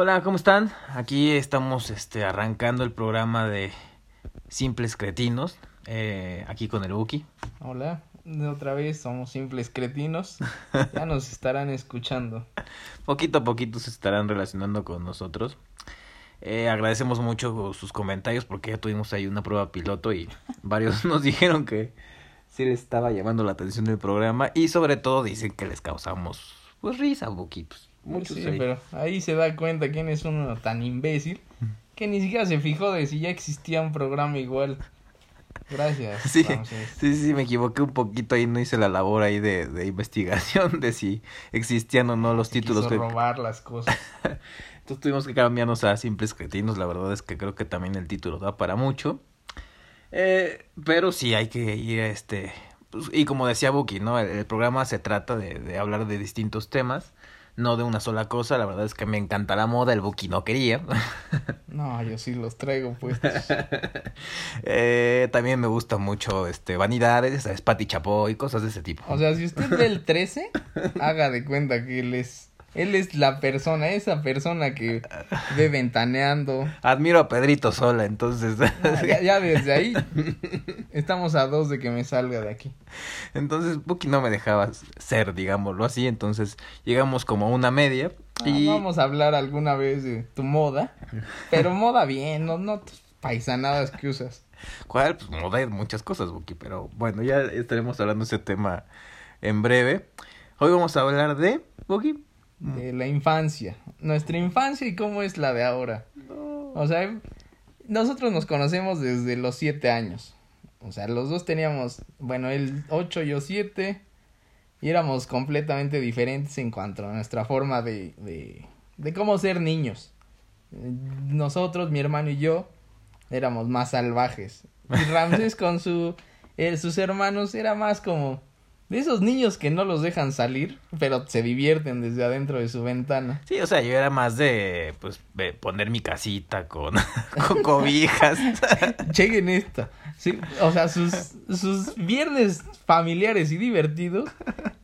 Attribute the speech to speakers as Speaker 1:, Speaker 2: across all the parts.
Speaker 1: Hola, ¿cómo están? Aquí estamos este, arrancando el programa de Simples Cretinos, eh, aquí con el Buki.
Speaker 2: Hola, otra vez somos simples cretinos. Ya nos estarán escuchando.
Speaker 1: Poquito a poquito se estarán relacionando con nosotros. Eh, agradecemos mucho sus comentarios porque ya tuvimos ahí una prueba piloto y varios nos dijeron que sí les estaba llamando la atención del programa y sobre todo dicen que les causamos pues risa, Buki. Pues, muchos
Speaker 2: sí, pero ahí se da cuenta quién es uno tan imbécil que ni siquiera se fijó de si ya existía un programa igual. Gracias.
Speaker 1: Sí,
Speaker 2: Ramsés.
Speaker 1: sí, sí, me equivoqué un poquito ahí, no hice la labor ahí de, de investigación de si existían o no los
Speaker 2: Se
Speaker 1: títulos.
Speaker 2: quiso
Speaker 1: que-
Speaker 2: robar las cosas.
Speaker 1: Entonces tuvimos que cambiarnos a simples cretinos, la verdad es que creo que también el título da para mucho. Eh, pero sí hay que ir a este... pues, y como decía Buki, ¿no? El, el programa se trata de, de hablar de distintos temas, no de una sola cosa. La verdad es que me encanta la moda, el Buki no quería.
Speaker 2: No, yo sí los traigo pues.
Speaker 1: Eh, también me gusta mucho este vanidades, ¿sabes? Pati Chapoy, cosas de ese tipo.
Speaker 2: O sea, si usted ve el 13, haga de cuenta que él es él es la persona, esa persona que ve ventaneando.
Speaker 1: Admiro a Pedrito Sola, entonces...
Speaker 2: Ah, ya, ya desde ahí estamos a dos de que me salga de aquí.
Speaker 1: Entonces Buki no me dejaba ser, digámoslo así, entonces llegamos como a una media
Speaker 2: Ah,
Speaker 1: y...
Speaker 2: Vamos a hablar alguna vez de tu moda, pero moda bien, no, no tus paisanadas que usas.
Speaker 1: ¿Cuál? Pues moda de muchas cosas, Buki, pero bueno, ya estaremos hablando de ese tema en breve. Hoy vamos a hablar de... Buki.
Speaker 2: De la infancia, nuestra infancia y cómo es la de ahora. O sea, nosotros nos conocemos desde los siete años. O sea, los dos teníamos, bueno, él ocho, yo siete, y éramos completamente diferentes en cuanto a nuestra forma de, de, de cómo ser niños. Nosotros, mi hermano y yo, éramos más salvajes. Y Ramsés con su, eh, sus hermanos era más como de esos niños que no los dejan salir, pero se divierten desde adentro de su ventana.
Speaker 1: Sí, o sea, yo era más de, pues, de poner mi casita con, con cobijas.
Speaker 2: Chequen esta. Sí, o sea, sus, sus viernes familiares y divertidos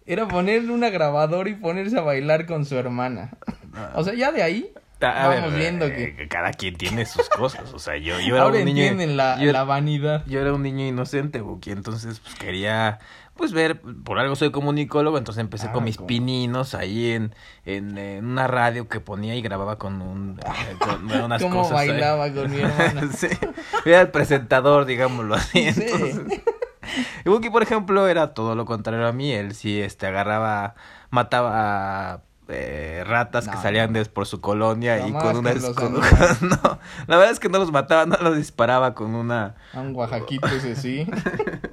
Speaker 2: era poner una grabadora y ponerse a bailar con su hermana. O sea, ya de ahí
Speaker 1: A
Speaker 2: vamos
Speaker 1: ver,
Speaker 2: viendo
Speaker 1: eh,
Speaker 2: que
Speaker 1: cada quien tiene sus cosas, o sea, yo, yo era
Speaker 2: ahora
Speaker 1: un niño...
Speaker 2: la,
Speaker 1: yo-
Speaker 2: la vanidad.
Speaker 1: Yo era un niño inocente, Buki, entonces pues quería pues ver, por algo soy comunicólogo, entonces empecé
Speaker 2: Ah,
Speaker 1: con mis
Speaker 2: ¿cómo?
Speaker 1: pininos ahí en, en, en una radio que ponía y grababa con un eh, con unas
Speaker 2: Cómo
Speaker 1: cosas. ahí.
Speaker 2: bailaba con mi hermana.
Speaker 1: sí, era el presentador, digámoslo así.
Speaker 2: Sí.
Speaker 1: Entonces, y Buki, por ejemplo, era todo lo contrario a mí, él sí este agarraba, mataba eh, ratas que salían
Speaker 2: no.
Speaker 1: de por su colonia y con una
Speaker 2: con
Speaker 1: no, la verdad es que no los mataba, no los disparaba con una
Speaker 2: A un oaxaquito ese sí.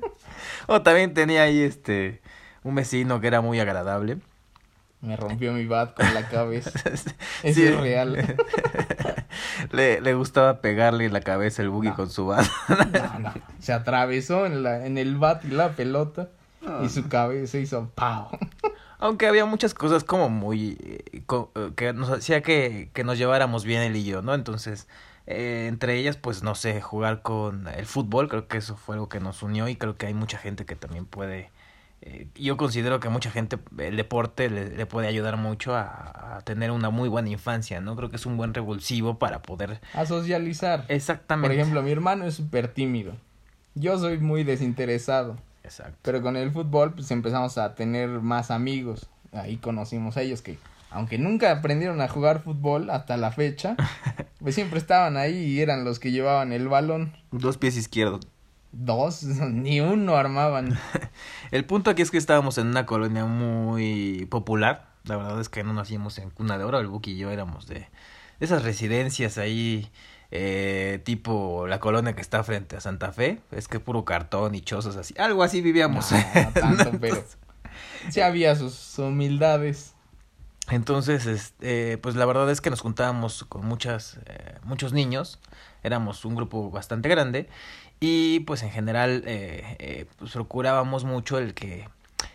Speaker 1: o también tenía ahí este un vecino que era muy agradable.
Speaker 2: Me rompió mi bat con la cabeza. Eso
Speaker 1: Sí.
Speaker 2: es real.
Speaker 1: le, le gustaba pegarle en la cabeza el buggy
Speaker 2: No.
Speaker 1: con su bat.
Speaker 2: No, no. Se atravesó en, la, en el bat y la pelota y su cabeza hizo ¡pau!
Speaker 1: Aunque había muchas cosas como muy... eh, co- eh, que nos hacía que, que nos lleváramos bien él y yo, ¿no? Entonces, eh, entre ellas, pues, no sé, jugar con el fútbol, creo que eso fue algo que nos unió y creo que hay mucha gente que también puede... eh, yo considero que mucha gente, el deporte le, le puede ayudar mucho a, a tener una muy buena infancia, ¿no? Creo que es un buen revulsivo para poder...
Speaker 2: A socializar.
Speaker 1: Exactamente.
Speaker 2: Por ejemplo, mi hermano es súper tímido. Yo soy muy desinteresado.
Speaker 1: Exacto.
Speaker 2: Pero con el fútbol, pues empezamos a tener más amigos. Ahí conocimos a ellos que, aunque nunca aprendieron a jugar fútbol hasta la fecha, pues siempre estaban ahí y eran los que llevaban el balón.
Speaker 1: Dos pies izquierdos.
Speaker 2: Dos, ni uno armaban.
Speaker 1: El punto aquí es que estábamos en una colonia muy popular. La verdad es que no nacimos en cuna de oro. El Buki y yo éramos de, esas residencias ahí, eh, tipo la colonia que está frente a Santa Fe. Es que puro cartón y chozas así. Algo así vivíamos.
Speaker 2: No, no tanto, pero sí había sus humildades.
Speaker 1: Entonces, este, pues la verdad es que nos juntábamos con muchas, eh, muchos niños, éramos un grupo bastante grande y pues en general eh, eh, pues procurábamos mucho el que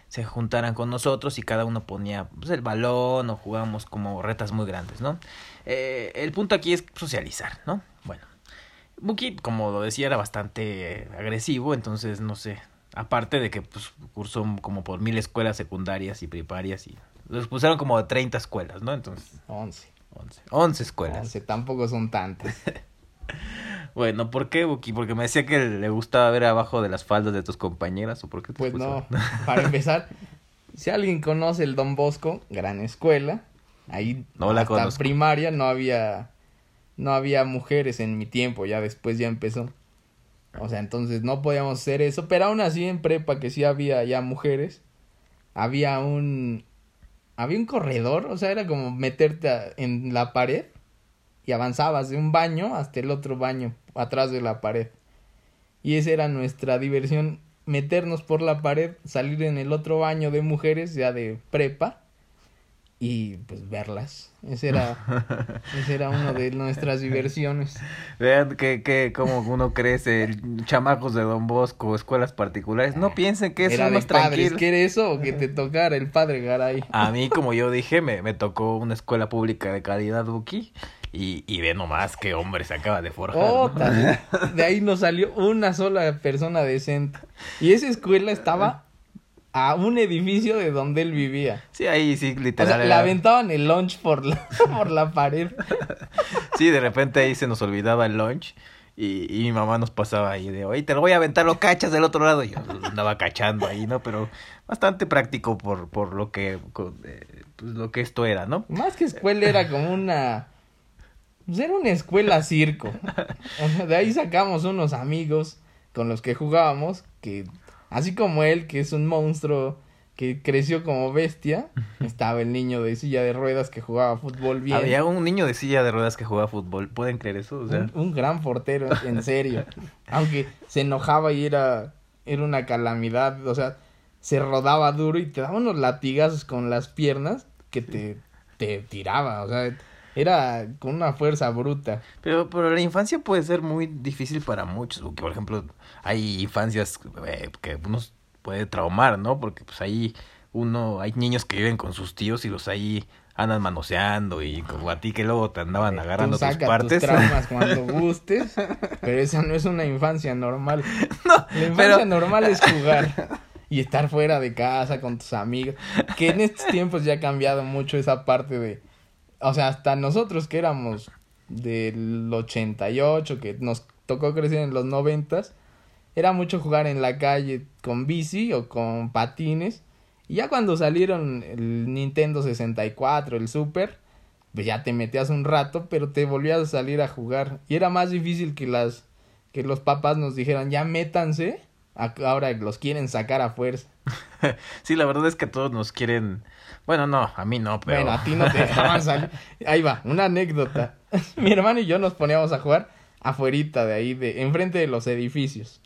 Speaker 1: se juntaran con nosotros y cada uno ponía pues, el balón o jugábamos como retas muy grandes, ¿no? Eh, el punto aquí es socializar, ¿no? Bueno, Buki, como lo decía, era bastante agresivo, entonces no sé, aparte de que pues cursó como por mil escuelas secundarias y primarias y los pusieron como de 30 escuelas, ¿no? Entonces,
Speaker 2: Once.
Speaker 1: 11. 11 escuelas.
Speaker 2: 11, tampoco son tantas.
Speaker 1: bueno, ¿por qué, Buki? Porque me decía que le gustaba ver abajo de las faldas de tus compañeras o por qué te
Speaker 2: Pues no, para empezar, si alguien conoce el Don Bosco, gran escuela, ahí
Speaker 1: no la
Speaker 2: hasta
Speaker 1: conozco.
Speaker 2: primaria no había no había mujeres en mi tiempo, ya después ya empezó. O sea, entonces no podíamos hacer eso, pero aún así en prepa que sí había ya mujeres, había un había un corredor, o sea, era como meterte en la pared y avanzabas de un baño hasta el otro baño atrás de la pared. Y esa era nuestra diversión, meternos por la pared, salir en el otro baño de mujeres ya de prepa y pues verlas. Ese era ese era uno de nuestras diversiones.
Speaker 1: Vean que, que como uno crece, chamacos de Don Bosco, escuelas particulares. No piensen que eso
Speaker 2: era
Speaker 1: es
Speaker 2: de
Speaker 1: más
Speaker 2: padres,
Speaker 1: tranquilo.
Speaker 2: ¿qué eso? O que te tocara el padre Garay.
Speaker 1: A mí, como yo dije, me, me tocó una escuela pública de calidad, Buki. Y, y ve nomás qué hombre se acaba de forjar. ¿no?
Speaker 2: Ota, de ahí no salió una sola persona decente. Y esa escuela estaba a un edificio de donde él vivía.
Speaker 1: Sí, ahí sí,
Speaker 2: O
Speaker 1: literal.
Speaker 2: sea, le aventaban el lunch por la, por la pared.
Speaker 1: Sí, de repente ahí se nos olvidaba el lunch. Y, y mi mamá nos pasaba ahí de, oye, te lo voy a aventar, lo cachas del otro lado. Y yo andaba cachando ahí, ¿no? Pero bastante práctico por, por lo que co- eh, pues, lo que esto era, ¿no?
Speaker 2: Más que escuela era como una... Pues era una escuela circo. O sea, de ahí sacamos unos amigos con los que jugábamos, que así como él, que es un monstruo que creció como bestia, estaba el niño de silla de ruedas que jugaba fútbol bien.
Speaker 1: Había un niño de silla de ruedas que jugaba fútbol. ¿Pueden creer eso? O sea,
Speaker 2: un, un gran portero, en serio. Aunque se enojaba y era, era una calamidad. O sea, se rodaba duro y te daba unos latigazos con las piernas que te, te tiraba. O sea, era con una fuerza bruta.
Speaker 1: Pero, pero la infancia puede ser muy difícil para muchos, porque por ejemplo hay infancias eh, que uno puede traumar, ¿no? Porque pues ahí uno, hay niños que viven con sus tíos y los ahí andan manoseando y como a ti que luego te andaban agarrando
Speaker 2: Tú
Speaker 1: tus
Speaker 2: saca
Speaker 1: partes.
Speaker 2: tus traumas cuando gustes, pero esa no es una infancia normal.
Speaker 1: no,
Speaker 2: La infancia
Speaker 1: pero
Speaker 2: normal es jugar y estar fuera de casa con tus amigos. Que en estos tiempos ya ha cambiado mucho esa parte de. O sea, hasta nosotros que éramos del 88, que nos tocó crecer en los 90, era mucho jugar en la calle con bici o con patines. Y ya cuando salieron el Nintendo 64, el Super, pues ya te metías un rato, pero te volvías a salir a jugar. Y era más difícil que las que los papás nos dijeran, ya métanse, ahora los quieren sacar a fuerza.
Speaker 1: sí, la verdad es que todos nos quieren, bueno, no, a mí no, pero
Speaker 2: Bueno, a ti no te dejaban salir. Ahí va, una anécdota. Mi hermano y yo nos poníamos a jugar afuerita de ahí, de, enfrente de los edificios.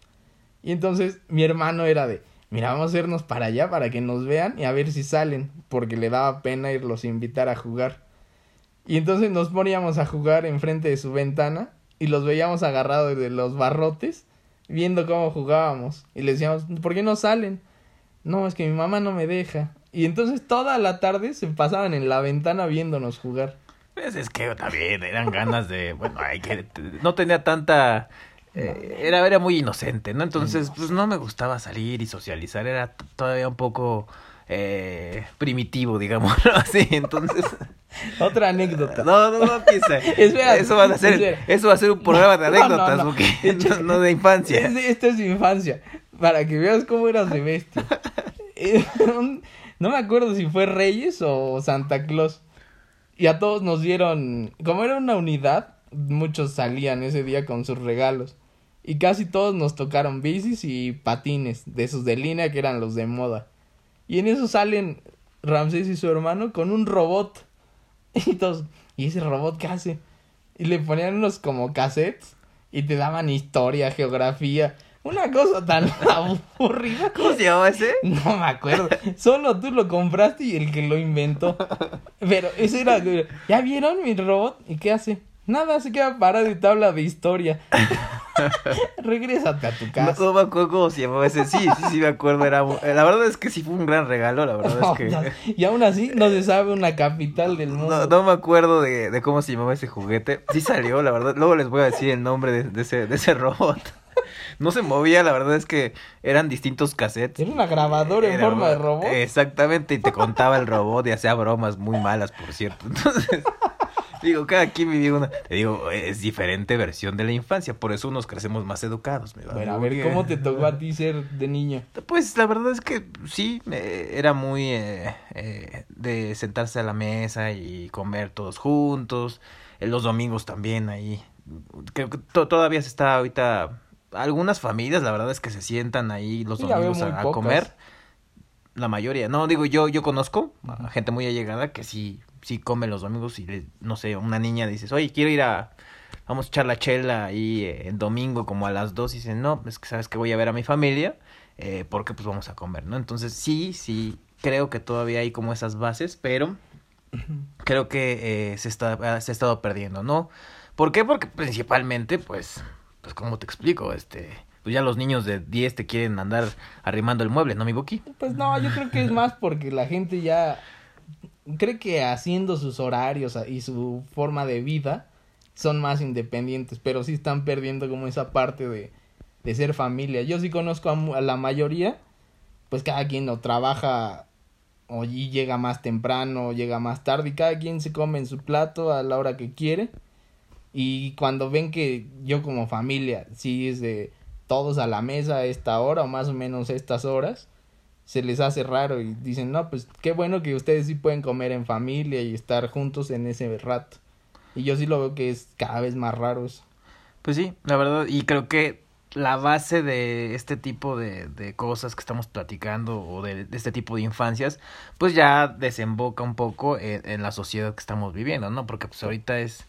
Speaker 2: Y entonces mi hermano era de, mira, vamos a irnos para allá para que nos vean y a ver si salen, porque le daba pena irlos a invitar a jugar. Y entonces nos poníamos a jugar enfrente de su ventana y los veíamos agarrados de los barrotes, viendo cómo jugábamos. Y le decíamos, ¿por qué no salen? No, es que mi mamá no me deja. Y entonces toda la tarde se pasaban en la ventana viéndonos jugar.
Speaker 1: Pues es que también eran ganas de, bueno, hay que, no tenía tanta, eh, era, era muy inocente, ¿no? Entonces, pues no me gustaba salir y socializar, era todavía un poco eh, primitivo, digamos, así, entonces,
Speaker 2: Otra anécdota.
Speaker 1: no, no, no piensa,
Speaker 2: Espera,
Speaker 1: eso va a ser,
Speaker 2: espera.
Speaker 1: eso va a ser un programa de
Speaker 2: No, no,
Speaker 1: anécdotas,
Speaker 2: no.
Speaker 1: porque no, no de infancia.
Speaker 2: Es- Esta es infancia. Para que veas cómo eras de bestia. Eh, no me acuerdo si fue Reyes o Santa Claus. Y a todos nos dieron. Como era una unidad, muchos salían ese día con sus regalos. Y casi todos nos tocaron bicis y patines, de esos de línea que eran los de moda. Y en eso salen Ramsés y su hermano con un robot. Y todos, ¿y ese robot qué hace? Y le ponían unos como cassettes y te daban historia, geografía. Una cosa tan aburrida.
Speaker 1: ¿Cómo se llamaba ese?
Speaker 2: No me acuerdo. Solo tú lo compraste y el que lo inventó. Pero ese era. ¿Ya vieron mi robot? ¿Y qué hace? Nada, se queda parado y te habla de historia. Regrésate a tu casa.
Speaker 1: no me acuerdo cómo se llamaba ese, sí, sí, sí me acuerdo, era, mu- la verdad es que sí fue un gran regalo, la verdad es que...
Speaker 2: Y aún así no se sabe una capital del mundo.
Speaker 1: No, me acuerdo de, de cómo se llamaba ese juguete. Sí salió, la verdad. Luego les voy a decir el nombre de, de ese, de ese robot. No se movía, la verdad es que eran distintos cassettes.
Speaker 2: Era una grabadora en forma de robot.
Speaker 1: Exactamente, y te contaba el robot y hacía bromas muy malas, por cierto. Entonces, Digo, cada quien vivió una. Te digo, es diferente versión de la infancia, por eso nos crecemos más educados. mi
Speaker 2: Bueno, a ver, ¿cómo te tocó a ti ser de niño?
Speaker 1: Pues la verdad es que sí, eh, era muy eh, eh, de sentarse a la mesa y comer todos juntos. eh, los domingos también ahí. Creo que to- todavía se está ahorita. Algunas familias, la verdad es que se sientan ahí los
Speaker 2: Sí,
Speaker 1: domingos a, a comer. La mayoría. No, digo, yo, yo conozco a gente muy allegada que sí, sí come los domingos y, le- no sé, una niña dices, oye, quiero ir a... Vamos a echar la chela ahí eh, el domingo como a las dos y dicen, no, es que sabes que voy a ver a mi familia eh, porque pues vamos a comer, ¿no? Entonces sí, sí, creo que todavía hay como esas bases, pero creo que eh, se, está, se ha estado perdiendo, ¿no? ¿Por qué? Porque principalmente, pues, pues como te explico, este, pues ya los niños de 10 te quieren andar arrimando el mueble, ¿no, mi Buki?
Speaker 2: Pues no, yo creo que es más porque la gente ya cree que haciendo sus horarios y su forma de vida son más independientes, pero sí están perdiendo como esa parte de, de ser familia. Yo sí conozco a, a la mayoría, pues cada quien o trabaja o y llega más temprano o llega más tarde y cada quien se come en su plato a la hora que quiere. Y cuando ven que yo como familia, sí es de todos a la mesa a esta hora o más o menos estas horas, se les hace raro y dicen, no, pues qué bueno que ustedes sí pueden comer en familia y estar juntos en ese rato. Y yo sí lo veo que es cada vez más raro eso.
Speaker 1: Pues sí, la verdad, y creo que la base de este tipo de, de cosas que estamos platicando o de, este tipo de infancias, pues ya desemboca un poco en, en la sociedad que estamos viviendo, ¿no? Porque pues ahorita es,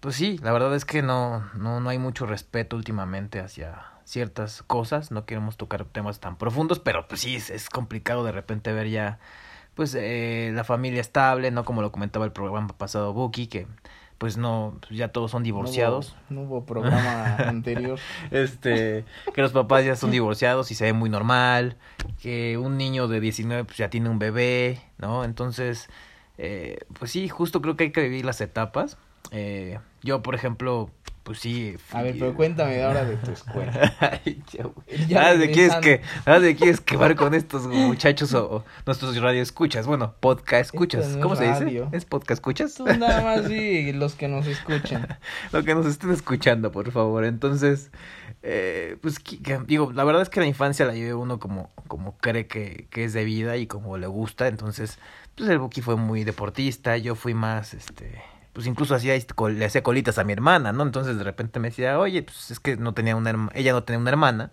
Speaker 1: pues sí, la verdad es que no, no, no hay mucho respeto últimamente hacia ciertas cosas, no queremos tocar temas tan profundos, pero pues sí, es, es complicado de repente ver ya, pues eh, la familia estable, ¿no? Como lo comentaba el programa pasado Buki, que pues no, ya todos son divorciados.
Speaker 2: No hubo, no hubo programa anterior.
Speaker 1: Este, que los papás ya son divorciados y se ve muy normal, que un niño de 19 pues ya tiene un bebé, ¿no? Entonces, eh, pues sí, justo creo que hay que vivir las etapas. Eh, yo, por ejemplo, pues sí.
Speaker 2: A ver, pero cuéntame ahora de tu escuela.
Speaker 1: Ay, ya, Ah, ¿de quieres que, ah, de quieres quemar con estos muchachos o, o nuestros radio escuchas? Bueno, podcast escuchas. ¿Cómo se dice? ¿Es podcast escuchas?
Speaker 2: Tú nada más sí, los que nos escuchan.
Speaker 1: lo que nos estén escuchando, por favor. Entonces, eh, pues que- digo, la verdad es que la infancia la lleve uno como, como cree que, que es de vida y como le gusta. Entonces, pues el Buki fue muy deportista, yo fui más, este, pues incluso hacía, le hacía colitas a mi hermana, ¿no? Entonces de repente me decía, oye, pues es que no tenía una ella no tenía una hermana.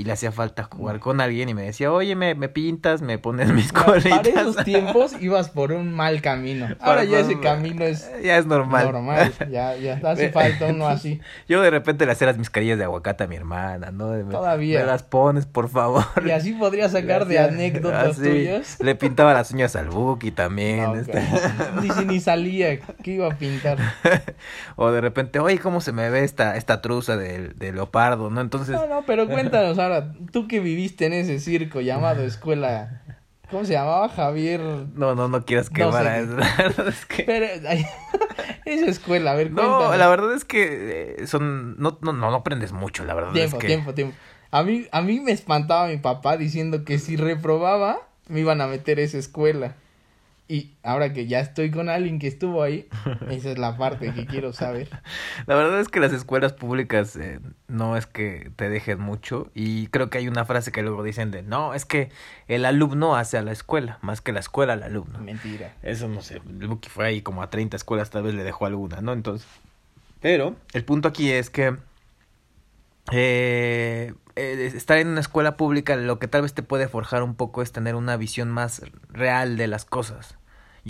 Speaker 1: Y le hacía falta jugar con alguien y me decía, oye, me, me pintas, me pones mis
Speaker 2: Para
Speaker 1: colitas.
Speaker 2: esos tiempos ibas por un mal camino. Ahora ya ese camino es
Speaker 1: Ya es normal.
Speaker 2: normal. Ya, ya hace falta uno así.
Speaker 1: Yo de repente le hacía las mascarillas de aguacate a mi hermana, ¿no? De- me-
Speaker 2: Todavía.
Speaker 1: Me las pones, por favor.
Speaker 2: Y así podría sacar de anécdotas
Speaker 1: así.
Speaker 2: tuyas.
Speaker 1: Le pintaba las uñas al Buki también.
Speaker 2: No,
Speaker 1: este.
Speaker 2: Ni si ni salía. ¿Qué iba a pintar?
Speaker 1: o de repente, oye, ¿cómo se me ve esta, esta truza de, de leopardo, no? Entonces,
Speaker 2: No, no, pero cuéntanos ahora, tú que viviste en ese circo llamado escuela, ¿cómo se llamaba? Javier.
Speaker 1: no, no, no quieras
Speaker 2: No
Speaker 1: quemar
Speaker 2: sé.
Speaker 1: La verdad es que...
Speaker 2: Pero, ay, esa escuela, a ver,
Speaker 1: No, la verdad es que eh, son... No, no, no, no aprendes mucho, la verdad
Speaker 2: Tiempo,
Speaker 1: es que...
Speaker 2: tiempo, tiempo. A mí, a mí me espantaba mi papá diciendo que si reprobaba, me iban a meter a esa escuela. Y ahora que ya estoy con alguien que estuvo ahí, esa es la parte que quiero saber.
Speaker 1: La verdad es que las escuelas públicas eh, no es que te dejen mucho y creo que hay una frase que luego dicen de no, es que el alumno hace a la escuela, más que la escuela al alumno.
Speaker 2: Mentira.
Speaker 1: Eso no sé, Buki fue ahí como a 30 escuelas, tal vez le dejó alguna, ¿no? Entonces, pero el punto aquí es que eh, eh, estar en una escuela pública lo que tal vez te puede forjar un poco es tener una visión más real de las cosas.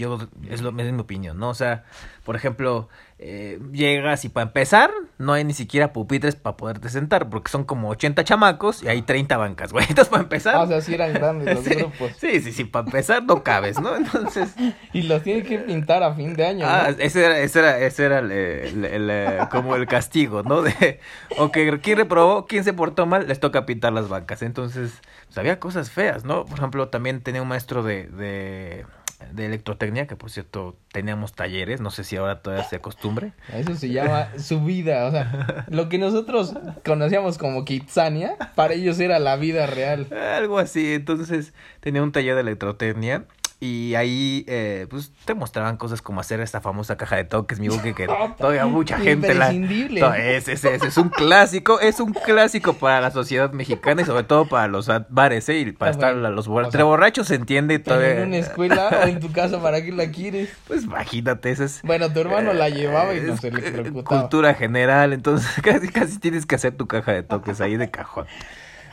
Speaker 1: Yo, es, lo, es mi opinión, ¿no? O sea, por ejemplo, eh, llegas y para empezar, no hay ni siquiera pupitres para poderte sentar, porque son como 80 chamacos y hay 30 bancas, güey. Entonces, para empezar...
Speaker 2: Ah, o sea, sí eran grandes los
Speaker 1: sí,
Speaker 2: grupos.
Speaker 1: sí, sí, sí, para empezar no cabes, ¿no? Entonces...
Speaker 2: Y los tienen que pintar a fin de año. ¿no?
Speaker 1: Ah, ese era, ese era, ese era el, el- el, eh, como el castigo, ¿no? De, ok, ¿quién reprobó? ¿Quién se portó mal? Les toca pintar las bancas. Entonces, pues, había cosas feas, ¿no? Por ejemplo, también tenía un maestro de, de, de electrotecnia, que por cierto, teníamos talleres, no sé si ahora todavía se acostumbre.
Speaker 2: Eso se llama su vida, o sea, lo que nosotros conocíamos como Kitsania, para ellos era la vida real.
Speaker 1: Algo así, entonces tenía un taller de electrotecnia y ahí, eh, pues, te mostraban cosas como hacer esta famosa caja de toques, mi buque, que todavía mucha gente la... No, es, es, es, es un clásico, es un clásico para la sociedad mexicana y sobre todo para los bares, ¿eh? Y para
Speaker 2: Ah,
Speaker 1: estar
Speaker 2: bueno.
Speaker 1: los
Speaker 2: sea,
Speaker 1: borrachos se entiende todavía.
Speaker 2: en una escuela o en tu casa, ¿para qué la quieres?
Speaker 1: Pues imagínate, ese es...
Speaker 2: Bueno, tu hermano la llevaba y no se le
Speaker 1: eh,
Speaker 2: preocupaba.
Speaker 1: Cultura general, entonces casi, casi tienes que hacer tu caja de toques ahí de cajón.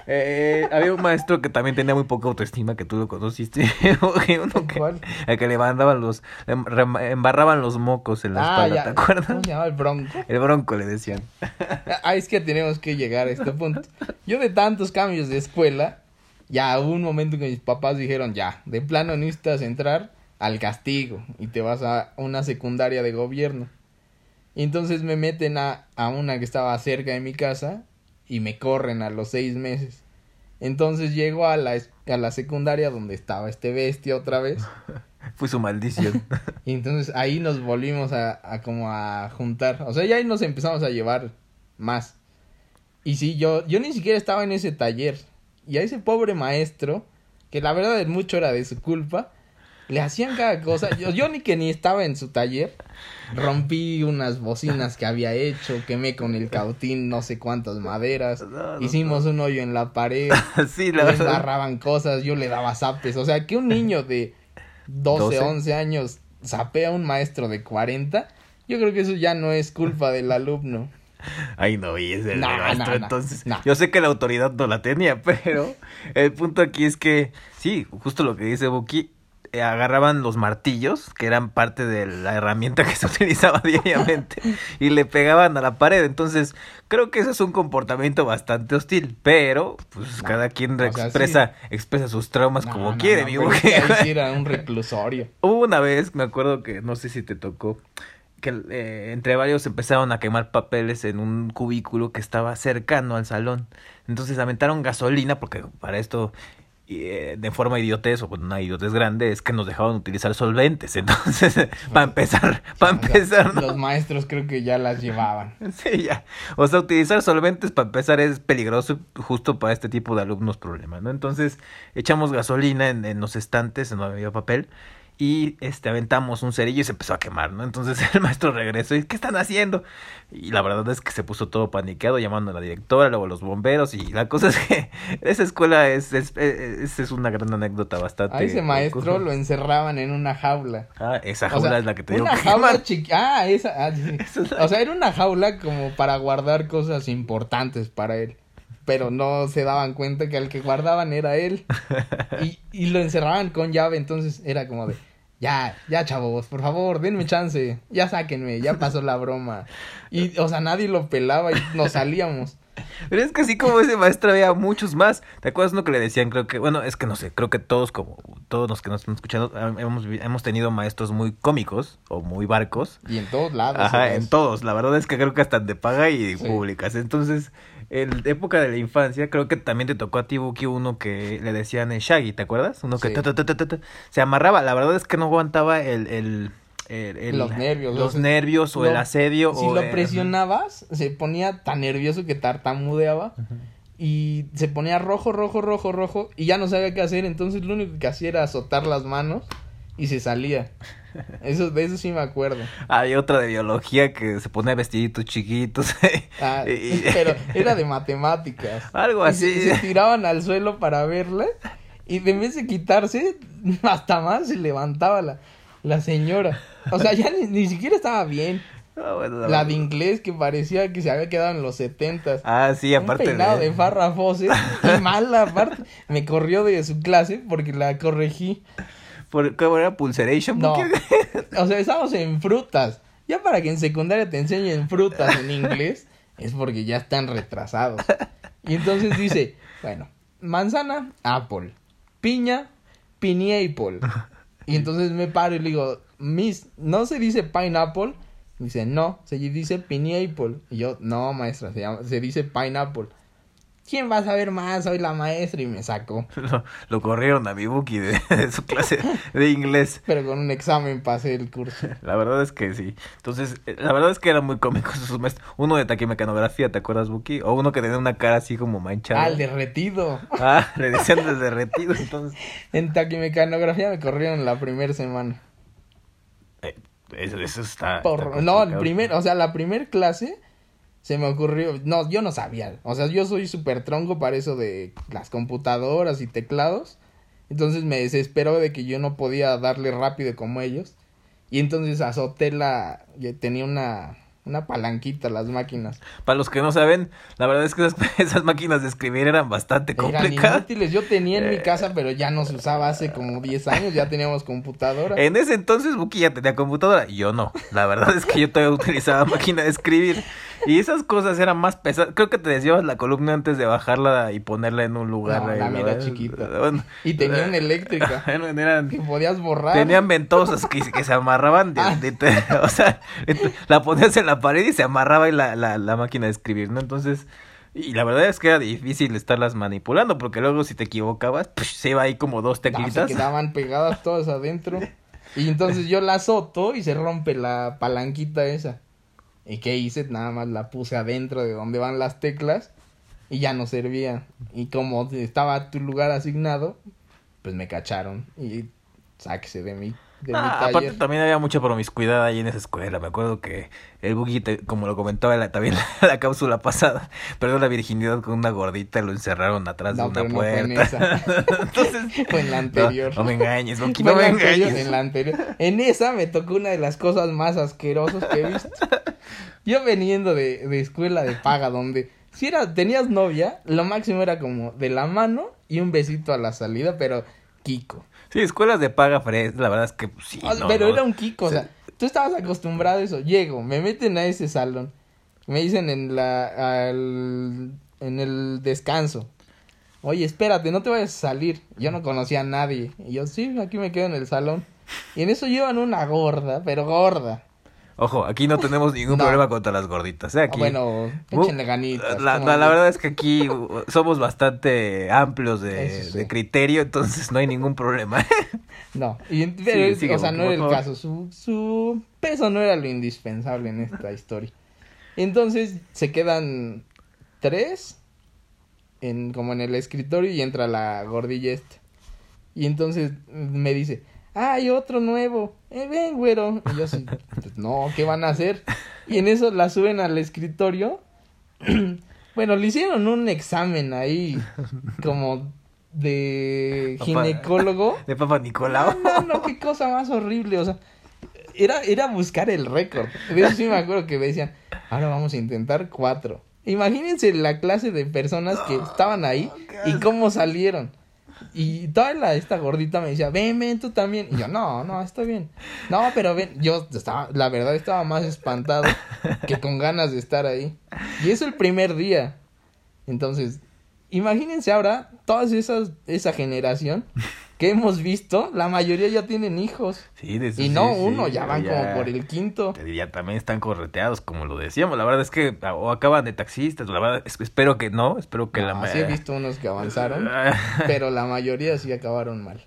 Speaker 1: Eh, había un maestro que también tenía muy poca autoestima, que tú lo conociste, uno que,
Speaker 2: ¿Cuál?
Speaker 1: al que le mandaban los, em- embarraban los mocos en la
Speaker 2: Ah,
Speaker 1: espalda,
Speaker 2: ya.
Speaker 1: ¿te acuerdas?
Speaker 2: ¿Cómo se llama el bronco?
Speaker 1: El bronco le decían.
Speaker 2: Ah, es que tenemos que llegar a este punto. Yo de tantos cambios de escuela, ya hubo un momento en que mis papás dijeron, ya, de plano necesitas entrar al castigo y te vas a una secundaria de gobierno. Y entonces me meten a, a una que estaba cerca de mi casa y me corren a los seis meses. Entonces llego a la, a la secundaria donde estaba este bestia otra vez.
Speaker 1: Fue su maldición.
Speaker 2: Y entonces ahí nos volvimos a, a como a juntar. O sea, ya ahí nos empezamos a llevar más. Y sí, yo, yo ni siquiera estaba en ese taller. Y a ese pobre maestro, que la verdad es mucho era de su culpa, le hacían cada cosa. Yo, yo ni que ni estaba en su taller. Rompí unas bocinas que había hecho, quemé con el cautín no sé cuántas maderas.
Speaker 1: No, no,
Speaker 2: Hicimos un hoyo en la pared.
Speaker 1: sí, la
Speaker 2: le
Speaker 1: verdad.
Speaker 2: embarraban cosas, yo le daba zapes. O sea, que un niño de 12,
Speaker 1: 12.
Speaker 2: 11 años zapea a un maestro de 40, yo creo que eso ya no es culpa del alumno.
Speaker 1: Ay, no, y es el
Speaker 2: No,
Speaker 1: maestro,
Speaker 2: no, no,
Speaker 1: entonces. Yo sé que la autoridad no la tenía, pero el punto aquí es que, sí, justo lo que dice Buki, agarraban los martillos, que eran parte de la herramienta que se utilizaba diariamente, y le pegaban a la pared. Entonces, creo que eso es un comportamiento bastante hostil, pero, pues,
Speaker 2: No,
Speaker 1: cada quien
Speaker 2: o sea,
Speaker 1: expresa, expresa sus traumas
Speaker 2: No,
Speaker 1: como
Speaker 2: no,
Speaker 1: quiere,
Speaker 2: es que era un reclusorio.
Speaker 1: Hubo una vez, me acuerdo que no sé si te tocó, que eh, entre varios empezaron a quemar papeles en un cubículo que estaba cercano al salón. Entonces aventaron gasolina, porque para esto, eh, de forma idiotez, o con una idiotez grande, es que nos dejaban utilizar solventes. Entonces, para empezar, para empezar, ¿no?
Speaker 2: Los maestros creo que ya las llevaban.
Speaker 1: Sí, ya. O sea, utilizar solventes para empezar es peligroso justo para este tipo de alumnos problema, ¿no? Entonces, echamos gasolina en, en los estantes, no había papel, y este aventamos un cerillo y se empezó a quemar, ¿no? Entonces el maestro regresó y ¿qué están haciendo? Y la verdad es que se puso todo paniqueado, llamando a la directora, luego a los bomberos, y la cosa es que esa escuela es, es, es, es una gran anécdota bastante.
Speaker 2: A ese maestro lo encerraban en una jaula.
Speaker 1: Ah, esa
Speaker 2: O
Speaker 1: jaula
Speaker 2: sea,
Speaker 1: es la que te digo
Speaker 2: Una
Speaker 1: que
Speaker 2: jaula chiquita. Ah, esa. ah, sí. O sea, era una jaula como para guardar cosas importantes para él. Pero no se daban cuenta que al que guardaban era él. Y, y lo encerraban con llave. Entonces era como de. Ya, ya, chavos, por favor, denme chance. Ya sáquenme, ya pasó la broma. Y, o sea, nadie lo pelaba y nos salíamos.
Speaker 1: Pero es que así como ese maestro había muchos más. ¿Te acuerdas uno que le decían? Creo que, bueno, es que no sé, creo que todos, como todos los que nos están escuchando, hemos, hemos tenido maestros muy cómicos o muy barcos.
Speaker 2: Y en todos lados.
Speaker 1: Ajá, en todos. La verdad es que creo que hasta de paga y
Speaker 2: Sí.
Speaker 1: públicas. Entonces, en época de la infancia, creo que también te tocó a ti, Buki, uno que le decían el Shaggy, ¿te acuerdas? Uno que
Speaker 2: Sí.
Speaker 1: ta, ta, ta, ta, ta, ta, se amarraba. La verdad es que no aguantaba el... el, el- el-
Speaker 2: Los nervios,
Speaker 1: Los
Speaker 2: los-
Speaker 1: nervios o
Speaker 2: lo-
Speaker 1: el asedio.
Speaker 2: Si
Speaker 1: o,
Speaker 2: lo presionabas, se ponía tan nervioso que tartamudeaba. Y se ponía rojo, rojo, rojo, rojo. Y ya no sabía qué hacer. Entonces lo único que hacía era azotar las manos. Y se salía. Eso, de eso sí me acuerdo.
Speaker 1: Hay otra de biología que se pone vestiditos chiquitos.
Speaker 2: Ah,
Speaker 1: Y-
Speaker 2: pero era de matemáticas.
Speaker 1: Algo
Speaker 2: Y se-
Speaker 1: así.
Speaker 2: Se, tiraban al suelo para verla. Y en vez de quitarse, hasta más se levantaba la, la señora. O sea, ya ni, ni siquiera estaba bien.
Speaker 1: Ah, bueno,
Speaker 2: La de inglés que parecía que se había quedado en los setentas.
Speaker 1: Ah, sí, aparte
Speaker 2: un peinado de,
Speaker 1: de...
Speaker 2: Fawcett. Y mala aparte. Me corrió de su clase porque la corregí.
Speaker 1: ¿Por, ¿Cómo era? ¿Pulseration?
Speaker 2: No.
Speaker 1: ¿Por qué?
Speaker 2: O sea, estábamos en frutas. Ya para que en secundaria te enseñen frutas en inglés, es porque ya están retrasados. Y entonces dice, bueno, manzana, apple. Piña, pineapple. Y entonces me paro y le digo, Miss, ¿no se dice pineapple? Dice, no, se dice pineapple. Y yo, no, maestra, se, llama, se dice pineapple. ¿Quién va a saber más? Soy la maestra y me sacó.
Speaker 1: Lo, lo corrieron a mi Buki de, de su clase de inglés.
Speaker 2: Pero con un examen pasé el curso.
Speaker 1: La verdad es que sí. Entonces, eh, la verdad es que era muy cómico sus maestros. Uno de taquimecanografía, ¿te acuerdas, Buki? O uno que tenía una cara así como manchada.
Speaker 2: Ah, el derretido.
Speaker 1: Ah, le decían del derretido, entonces.
Speaker 2: En taquimecanografía me corrieron la primera semana.
Speaker 1: eh, eso, eso está.
Speaker 2: Por-
Speaker 1: está
Speaker 2: no, el primer, o sea, la primer clase se me ocurrió, no, yo no sabía, o sea, yo soy súper tronco para eso de las computadoras y teclados, entonces me desesperó de que yo no podía darle rápido como ellos, y entonces azoté la, ya tenía una, una palanquita las máquinas,
Speaker 1: Para los que no saben, la verdad es que esas, esas máquinas de escribir eran bastante
Speaker 2: eran
Speaker 1: complicadas.
Speaker 2: inútiles, yo tenía en mi
Speaker 1: Eh.
Speaker 2: casa, pero ya no se usaba hace como 10 años, ya teníamos computadora.
Speaker 1: En ese entonces Buki ya tenía computadora yo no. La verdad es que yo todavía utilizaba máquina de escribir. Y esas cosas eran más pesadas. Creo que te desviabas la columna antes de bajarla y ponerla en un lugar.
Speaker 2: No,
Speaker 1: ahí,
Speaker 2: la
Speaker 1: verdad.
Speaker 2: chiquita.
Speaker 1: Bueno,
Speaker 2: Y tenía una eléctrica.
Speaker 1: bueno, eran-
Speaker 2: que podías borrar.
Speaker 1: tenían ventosas que, que se amarraban. de-
Speaker 2: Ah.
Speaker 1: de- de- o sea, la ponías en la pared y se amarraba y la, la, la máquina de escribir, ¿no? Entonces... Y la verdad es que era difícil estarlas manipulando porque luego si te equivocabas, pues, se iba ahí como dos
Speaker 2: No, se
Speaker 1: teclitas.
Speaker 2: quedaban pegadas todas adentro. Y entonces yo la azoto y se rompe la palanquita esa. ¿Y qué hice? Nada más la puse adentro de donde van las teclas y ya no servía. Y como estaba tu lugar asignado, pues me cacharon y sáquese de mi, de mi
Speaker 1: Ah, aparte también había mucha promiscuidad ahí en esa escuela. Me acuerdo que el Boogie, te- como lo comentaba la- también la, la cápsula pasada, perdió la virginidad con una gordita y lo encerraron atrás
Speaker 2: No,
Speaker 1: de
Speaker 2: pero
Speaker 1: una
Speaker 2: no fue en
Speaker 1: puerta.
Speaker 2: esa.
Speaker 1: Entonces,
Speaker 2: Fue en la anterior.
Speaker 1: No, no me engañes,
Speaker 2: Fue
Speaker 1: no me
Speaker 2: anterior,
Speaker 1: engañes.
Speaker 2: en la anterior. En esa me tocó una de las cosas más asquerosas que he visto. Yo veniendo de, de escuela de paga, donde si era, tenías novia, lo máximo era como de la mano y un besito a la salida, pero Kiko.
Speaker 1: Sí, escuelas de paga fres, la verdad es que pues, sí. No,
Speaker 2: pero
Speaker 1: no.
Speaker 2: era un Kiko, o sea, tú estabas acostumbrado a eso. Llego, me meten a ese salón, me dicen en la, al, en el descanso. Oye, espérate, no te vayas a salir. Yo no conocía a nadie. Y yo, sí, aquí me quedo en el salón. Y en eso llevan una gorda, pero gorda.
Speaker 1: Ojo, aquí no tenemos ningún
Speaker 2: No.
Speaker 1: problema contra las gorditas, ¿eh?
Speaker 2: Ah,
Speaker 1: Aquí...
Speaker 2: bueno, échenle ganitas.
Speaker 1: La,
Speaker 2: ¿cómo
Speaker 1: la- la
Speaker 2: no?
Speaker 1: verdad es que aquí uh, somos bastante amplios de,
Speaker 2: sí.
Speaker 1: criterio, entonces no hay ningún problema.
Speaker 2: No, y, pero,
Speaker 1: Sigue, sigue,
Speaker 2: o sea, no era el caso. Su, su peso no era lo indispensable en esta historia. Entonces se quedan tres en como en el escritorio y entra la gordilla esta. Y entonces me dice, "Ah, hay otro nuevo. Eh, ven, güero." Y yo así, pues, no, ¿qué van a hacer? Y en eso la suben al escritorio. bueno, le hicieron un examen ahí como de
Speaker 1: Papá.
Speaker 2: ginecólogo.
Speaker 1: De Papa Nicolau.
Speaker 2: No, no, no, qué cosa más horrible, o sea, era, era buscar el récord. De eso sí me acuerdo que me decían, ahora vamos a intentar cuatro. Imagínense la clase de personas que estaban ahí y cómo salieron. Y toda la, esta gordita me decía, ven, ven, tú también. Y yo, no, no, está bien. No, pero ven, yo estaba, la verdad estaba más espantado que con ganas de estar ahí. Y eso el primer día. Entonces, imagínense ahora, todas esas, esa generación que hemos visto, la mayoría ya tienen hijos.
Speaker 1: Sí, de-
Speaker 2: Y
Speaker 1: sí,
Speaker 2: no
Speaker 1: sí,
Speaker 2: uno, ya van
Speaker 1: ya-
Speaker 2: como por el quinto.
Speaker 1: Diría, también están correteados, como lo decíamos. La verdad es que o acaban de taxistas, la verdad, es- espero que no, espero que la
Speaker 2: No,
Speaker 1: ma-
Speaker 2: sí he visto unos que avanzaron, pero la mayoría sí acabaron mal.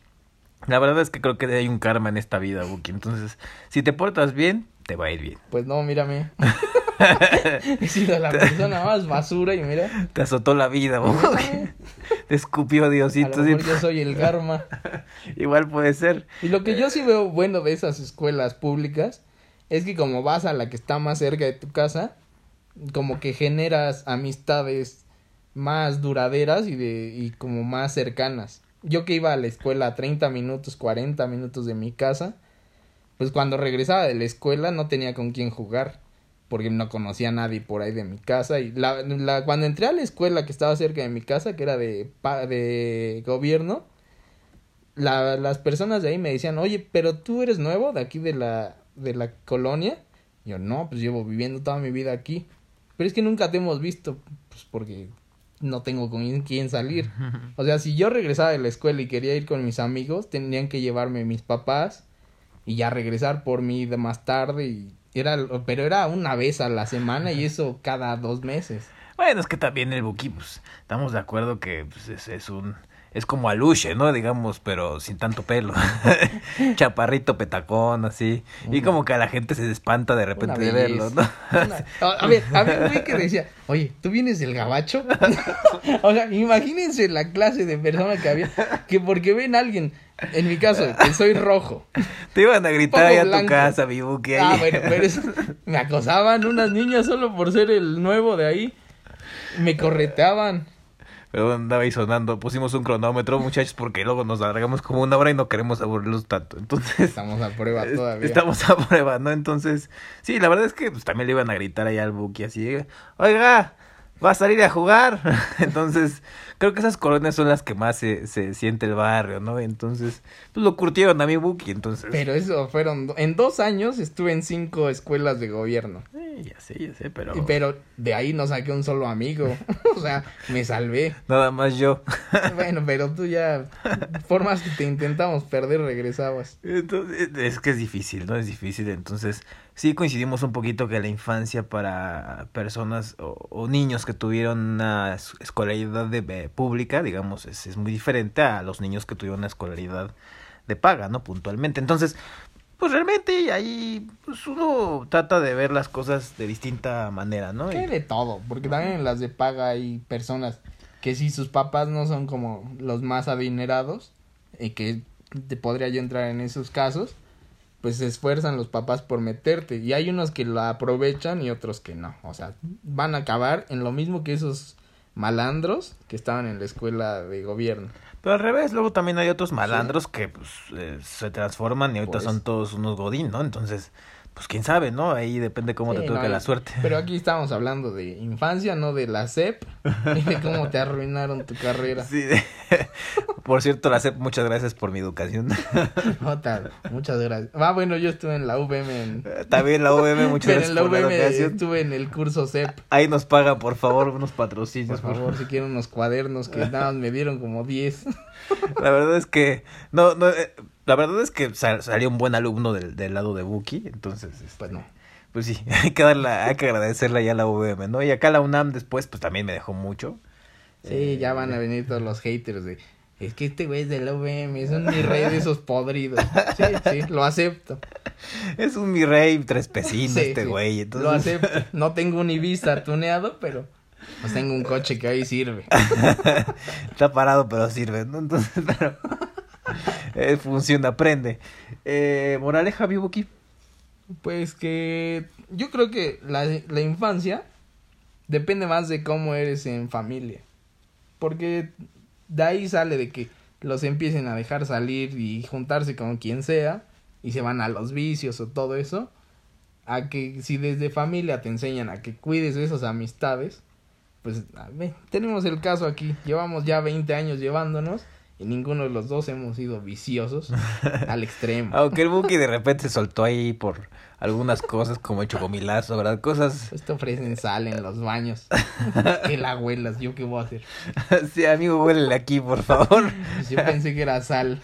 Speaker 1: La verdad es que creo que hay un karma en esta vida, Buki. Entonces, si te portas bien, te va a ir bien.
Speaker 2: Pues no, mírame. He sido la persona más basura y mira,
Speaker 1: Te azotó la vida. Te escupió
Speaker 2: a lo
Speaker 1: Diosito.
Speaker 2: mejor yo soy el karma.
Speaker 1: Igual puede ser.
Speaker 2: Y lo que yo sí veo bueno de esas escuelas públicas es que como vas a la que está más cerca de tu casa, como que generas amistades más duraderas y de y como más cercanas. Yo que iba a la escuela a 30 minutos, 40 minutos de mi casa, pues cuando regresaba de la escuela no tenía con quién jugar porque no conocía a nadie por ahí de mi casa y la, la cuando entré a la escuela que estaba cerca de mi casa que era de de gobierno la, las personas de ahí me decían, oye, pero tú eres nuevo de aquí de la, de la colonia. Y yo, no, pues llevo viviendo toda mi vida aquí. Pero es que nunca te hemos visto, pues porque no tengo con quién salir. O sea, si yo regresaba de la escuela y quería ir con mis amigos, tendrían que llevarme mis papás y ya regresar por mí de más tarde. Y era, pero era una vez a la semana y eso cada dos meses.
Speaker 1: Bueno, es que también el Buki, pues, estamos de acuerdo que pues, es, es un... Es como Aluche, ¿no? Digamos, pero sin tanto pelo. Chaparrito, petacón, así. Y como que a la gente se espanta de repente de verlo. ¿no?
Speaker 2: Una- A a ver, había un güey que decía, oye, ¿tú vienes del gabacho? o sea, imagínense la clase de persona que había, que porque ven a alguien, en mi caso, que soy rojo.
Speaker 1: Te iban a gritar ahí a tu casa, mi ahí.
Speaker 2: Ah, bueno, pero eso- me acosaban unas niñas solo por ser el nuevo de ahí. Me correteaban.
Speaker 1: Pero andaba ahí sonando. Pusimos un cronómetro, muchachos, porque luego nos alargamos como una hora y no queremos aburrirlos tanto. Entonces,
Speaker 2: Estamos a prueba todavía.
Speaker 1: estamos a prueba, ¿no? Entonces, sí, la verdad es que pues, también le iban a gritar ahí al Buki así, oiga, va a salir a jugar. Entonces, creo que esas colonias son las que más se, se siente el barrio, ¿no? Entonces, pues lo curtieron a mi Buki, entonces.
Speaker 2: Pero eso fueron, en dos años estuve en cinco escuelas de gobierno.
Speaker 1: Sí, ya sé, ya sé, pero...
Speaker 2: Pero de ahí no saqué un solo amigo. o sea, me salvé.
Speaker 1: Nada más yo.
Speaker 2: Bueno, pero tú ya, por más que te intentamos perder, regresabas.
Speaker 1: Entonces, es que es difícil, ¿no? Es difícil. Entonces, sí coincidimos un poquito que la infancia para personas o, o niños que tuvieron una es- escolaridad de, eh, pública, digamos, es, es muy diferente a los niños que tuvieron una escolaridad de paga, ¿no? Puntualmente. Entonces, pues realmente ahí pues, uno trata de ver las cosas de distinta manera, ¿no?
Speaker 2: Hay de todo, porque también en las de paga hay personas que si sus papás no son como los más adinerados, y que te podría yo entrar en esos casos, pues se esfuerzan los papás por meterte. Y hay unos que la aprovechan y otros que no. O sea, van a acabar en lo mismo que esos malandros que estaban en la escuela de gobierno.
Speaker 1: Pero al revés, luego también hay otros malandros que pues eh, se transforman y ahorita
Speaker 2: Pues.
Speaker 1: son todos unos godín, ¿no? Entonces, pues quién sabe, ¿no? Ahí depende cómo te toque
Speaker 2: no,
Speaker 1: la suerte.
Speaker 2: Pero aquí estamos hablando de infancia, no de la SEP, y de cómo te arruinaron tu carrera.
Speaker 1: Sí, de- por cierto, la CEP, muchas gracias por mi educación.
Speaker 2: Jota, muchas gracias. Ah, bueno, yo estuve en la VM. En...
Speaker 1: También la UVM, muchas
Speaker 2: Pero
Speaker 1: gracias
Speaker 2: en la
Speaker 1: por la
Speaker 2: estuve en el curso CEP.
Speaker 1: Ahí nos pagan, por favor, unos patrocinios. por
Speaker 2: favor, si quieren unos cuadernos que nada más me dieron como 10.
Speaker 1: La verdad es que, no, no, eh, la verdad es que sal- salió un buen alumno del, del lado de Buki, entonces, este,
Speaker 2: Pues no.
Speaker 1: pues sí, hay que darla, hay que agradecerle ya a la UVM, ¿no? Y acá la UNAM después, pues también me dejó mucho.
Speaker 2: Sí, ya van a venir todos los haters de. Es que este güey es de la VM, es un mi rey de esos podridos. Sí, sí, lo acepto.
Speaker 1: Es un mi rey tres pesinos
Speaker 2: Sí,
Speaker 1: este
Speaker 2: sí,
Speaker 1: güey, entonces.
Speaker 2: Lo acepto. No tengo un Ibiza tuneado, pero pues tengo un coche que ahí sirve.
Speaker 1: Está parado, pero sirve, ¿no? Entonces, pero. eh, funciona, aprende. Eh, moraleja, aquí.
Speaker 2: Pues que yo creo que la, la infancia depende más de cómo eres en familia. Porque de ahí sale de que los empiecen a dejar salir y juntarse con quien sea y se van a los vicios o todo eso. A que si desde familia te enseñan a que cuides esas amistades, pues tenemos el caso aquí. Llevamos ya 20 años llevándonos y ninguno de los dos hemos sido viciosos al extremo.
Speaker 1: Aunque el Buki de repente se soltó ahí por algunas cosas como el chocomilazo, ¿verdad? Cosas.
Speaker 2: Te ofrecen sal en los baños. que la huelas, ¿yo qué voy a hacer?
Speaker 1: sí, amigo, huélele aquí, por favor.
Speaker 2: Yo pensé que era sal.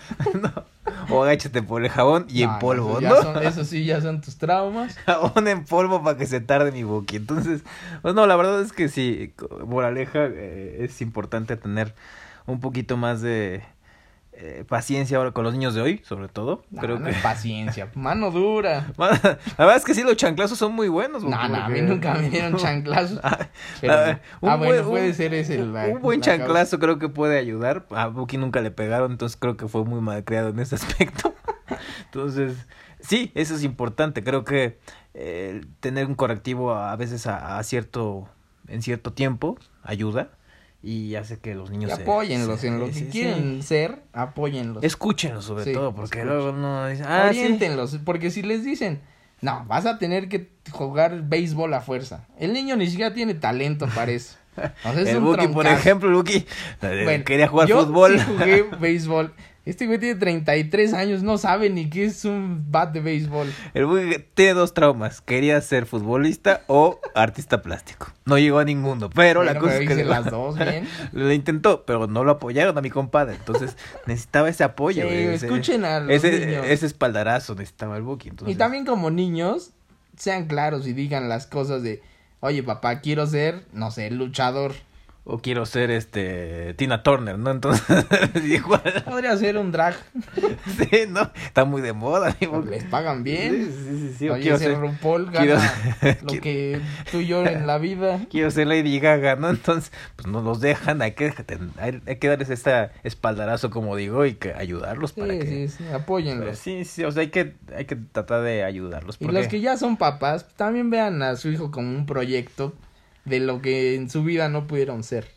Speaker 1: O agáchate por el jabón y
Speaker 2: No,
Speaker 1: en polvo,
Speaker 2: eso,
Speaker 1: ¿no?
Speaker 2: son- eso sí, ya son tus traumas.
Speaker 1: Jabón en polvo para que se tarde mi Buki. Entonces, pues no, la verdad es que sí, moraleja, eh, es importante tener un poquito más de eh, paciencia ahora con los niños de hoy, sobre todo. Creo
Speaker 2: no
Speaker 1: que.
Speaker 2: es paciencia. Mano dura.
Speaker 1: La verdad es que sí, los chanclazos son muy buenos.
Speaker 2: No, no, a mí nunca me dieron chanclazos.
Speaker 1: Ah,
Speaker 2: Pero, ah, bueno,
Speaker 1: buen-
Speaker 2: puede
Speaker 1: un-
Speaker 2: ser ese la-
Speaker 1: un buen
Speaker 2: la
Speaker 1: chanclazo creo que puede ayudar. A Buki nunca le pegaron, entonces creo que fue muy mal criado en ese aspecto. Entonces, sí, eso es importante. Creo que eh, tener un correctivo a, a veces a, a cierto, en cierto tiempo ayuda y hace que los niños se-
Speaker 2: apóyenlos en lo que
Speaker 1: sí, sí.
Speaker 2: quieren ser, apóyenlos.
Speaker 1: Escúchenlos sobre todo, porque
Speaker 2: escuchen.
Speaker 1: luego no dicen, ah.
Speaker 2: Oriéntenlos, porque si les dicen, no, vas a tener que jugar béisbol a fuerza. El niño ni siquiera tiene talento para eso. O sea, es
Speaker 1: el Buki, por ejemplo, Buki
Speaker 2: Bueno,
Speaker 1: quería jugar
Speaker 2: yo
Speaker 1: fútbol.
Speaker 2: sí jugué béisbol. Este güey tiene 33 años, no sabe ni qué es un bat de béisbol.
Speaker 1: El Buki tiene dos traumas. Quería ser futbolista o artista plástico. No llegó a ninguno, pero la cosa es que...
Speaker 2: las dos bien.
Speaker 1: Lo intentó, pero no lo apoyaron a mi compadre. Entonces necesitaba ese apoyo.
Speaker 2: Sí,
Speaker 1: güey, ese-
Speaker 2: escuchen a los
Speaker 1: ese,
Speaker 2: niños.
Speaker 1: ese espaldarazo necesitaba el Buki. Entonces,
Speaker 2: Y también como niños, sean claros y digan las cosas de, Oye, papá, quiero ser, no sé, luchador.
Speaker 1: O quiero ser este Tina Turner, ¿no? Entonces, igual.
Speaker 2: Podría ser un drag.
Speaker 1: Sí, ¿no? Está muy de moda. ¿no?
Speaker 2: Les pagan bien.
Speaker 1: Sí, sí, sí.
Speaker 2: Oye,
Speaker 1: quiero ser,
Speaker 2: RuPaul
Speaker 1: quiero-
Speaker 2: gana lo
Speaker 1: quiero-
Speaker 2: que tú y yo en la vida.
Speaker 1: quiero ser Lady Gaga, ¿no? Entonces, pues no los dejan, hay que, hay, hay que darles esta espaldarazo, como digo, y que ayudarlos para
Speaker 2: Sí,
Speaker 1: que...
Speaker 2: sí, sí, apóyenlos.
Speaker 1: Sí, sí, o sea, hay que, hay que tratar de ayudarlos.
Speaker 2: Y los que ya son papás, también vean a su hijo como un proyecto de lo que en su vida no pudieron ser.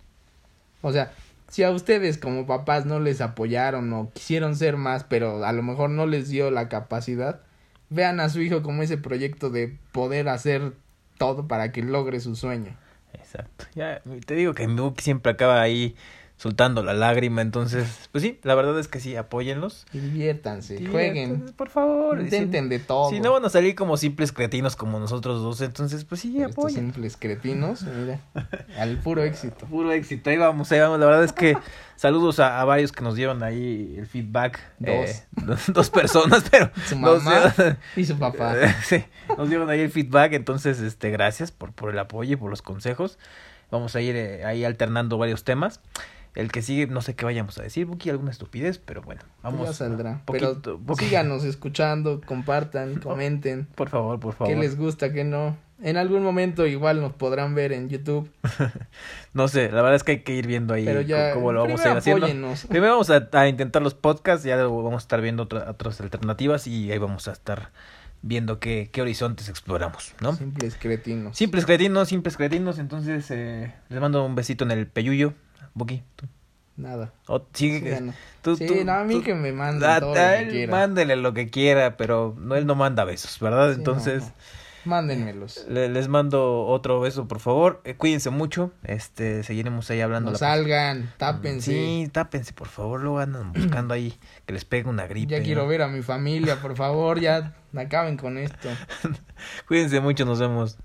Speaker 2: O sea, si a ustedes como papás no les apoyaron o quisieron ser más, pero a lo mejor no les dio la capacidad, vean a su hijo como ese proyecto de poder hacer todo para que logre su sueño.
Speaker 1: Exacto. Ya, te digo que mi Buki siempre acaba ahí soltando la lágrima, entonces, pues sí, la verdad es que sí, apóyenlos.
Speaker 2: Y diviértanse, jueguen,
Speaker 1: por favor.
Speaker 2: intenten de todo.
Speaker 1: Si, si no van a salir como simples cretinos como nosotros dos, entonces, pues sí, apoyen.
Speaker 2: simples cretinos, mira, al puro éxito.
Speaker 1: Puro éxito, ahí vamos, ahí vamos. La verdad es que saludos a, a varios que nos dieron ahí el feedback.
Speaker 2: Dos.
Speaker 1: eh, dos personas, pero
Speaker 2: Su mamá
Speaker 1: dieron-
Speaker 2: y su papá.
Speaker 1: sí, nos dieron ahí el feedback, entonces, este, gracias por, por el apoyo y por los consejos. Vamos a ir eh, ahí alternando varios temas. El que sigue, no sé qué vayamos a decir, Buki, alguna estupidez, pero bueno, vamos.
Speaker 2: ya saldrá.
Speaker 1: poquito-
Speaker 2: Pero síganos escuchando, compartan, comenten.
Speaker 1: Por favor, por favor.
Speaker 2: ¿Qué les gusta, qué no? En algún momento igual nos podrán ver en YouTube.
Speaker 1: No sé, la verdad es que hay que ir viendo ahí
Speaker 2: Pero ya,
Speaker 1: cómo lo vamos a ir haciendo. Primero vamos a, a intentar los podcasts, ya luego vamos a estar viendo otra- otras alternativas y ahí vamos a estar viendo qué, qué horizontes exploramos, ¿no?
Speaker 2: Simples cretinos.
Speaker 1: Simples cretinos, simples cretinos, entonces eh, les mando un besito en el peyuyo. Buki, tú.
Speaker 2: Nada.
Speaker 1: O- sigue,
Speaker 2: Síganos.
Speaker 1: tú-
Speaker 2: sí,
Speaker 1: tú-
Speaker 2: no, a mí
Speaker 1: tú-
Speaker 2: que me manden
Speaker 1: a-
Speaker 2: todo lo que
Speaker 1: él
Speaker 2: quieran.
Speaker 1: mándele lo que quiera, pero no, él no manda besos, ¿verdad?
Speaker 2: Sí,
Speaker 1: Entonces...
Speaker 2: no. Mándenmelos.
Speaker 1: le- les mando otro beso, por favor. Eh, cuídense mucho. Este, seguiremos ahí hablando.
Speaker 2: No salgan, tápense.
Speaker 1: Sí, tápense, por favor. Luego andan buscando ahí que les pegue una gripe.
Speaker 2: ya quiero
Speaker 1: ¿no?
Speaker 2: ver a mi familia, por favor, ya acaben con esto.
Speaker 1: Cuídense mucho, nos vemos.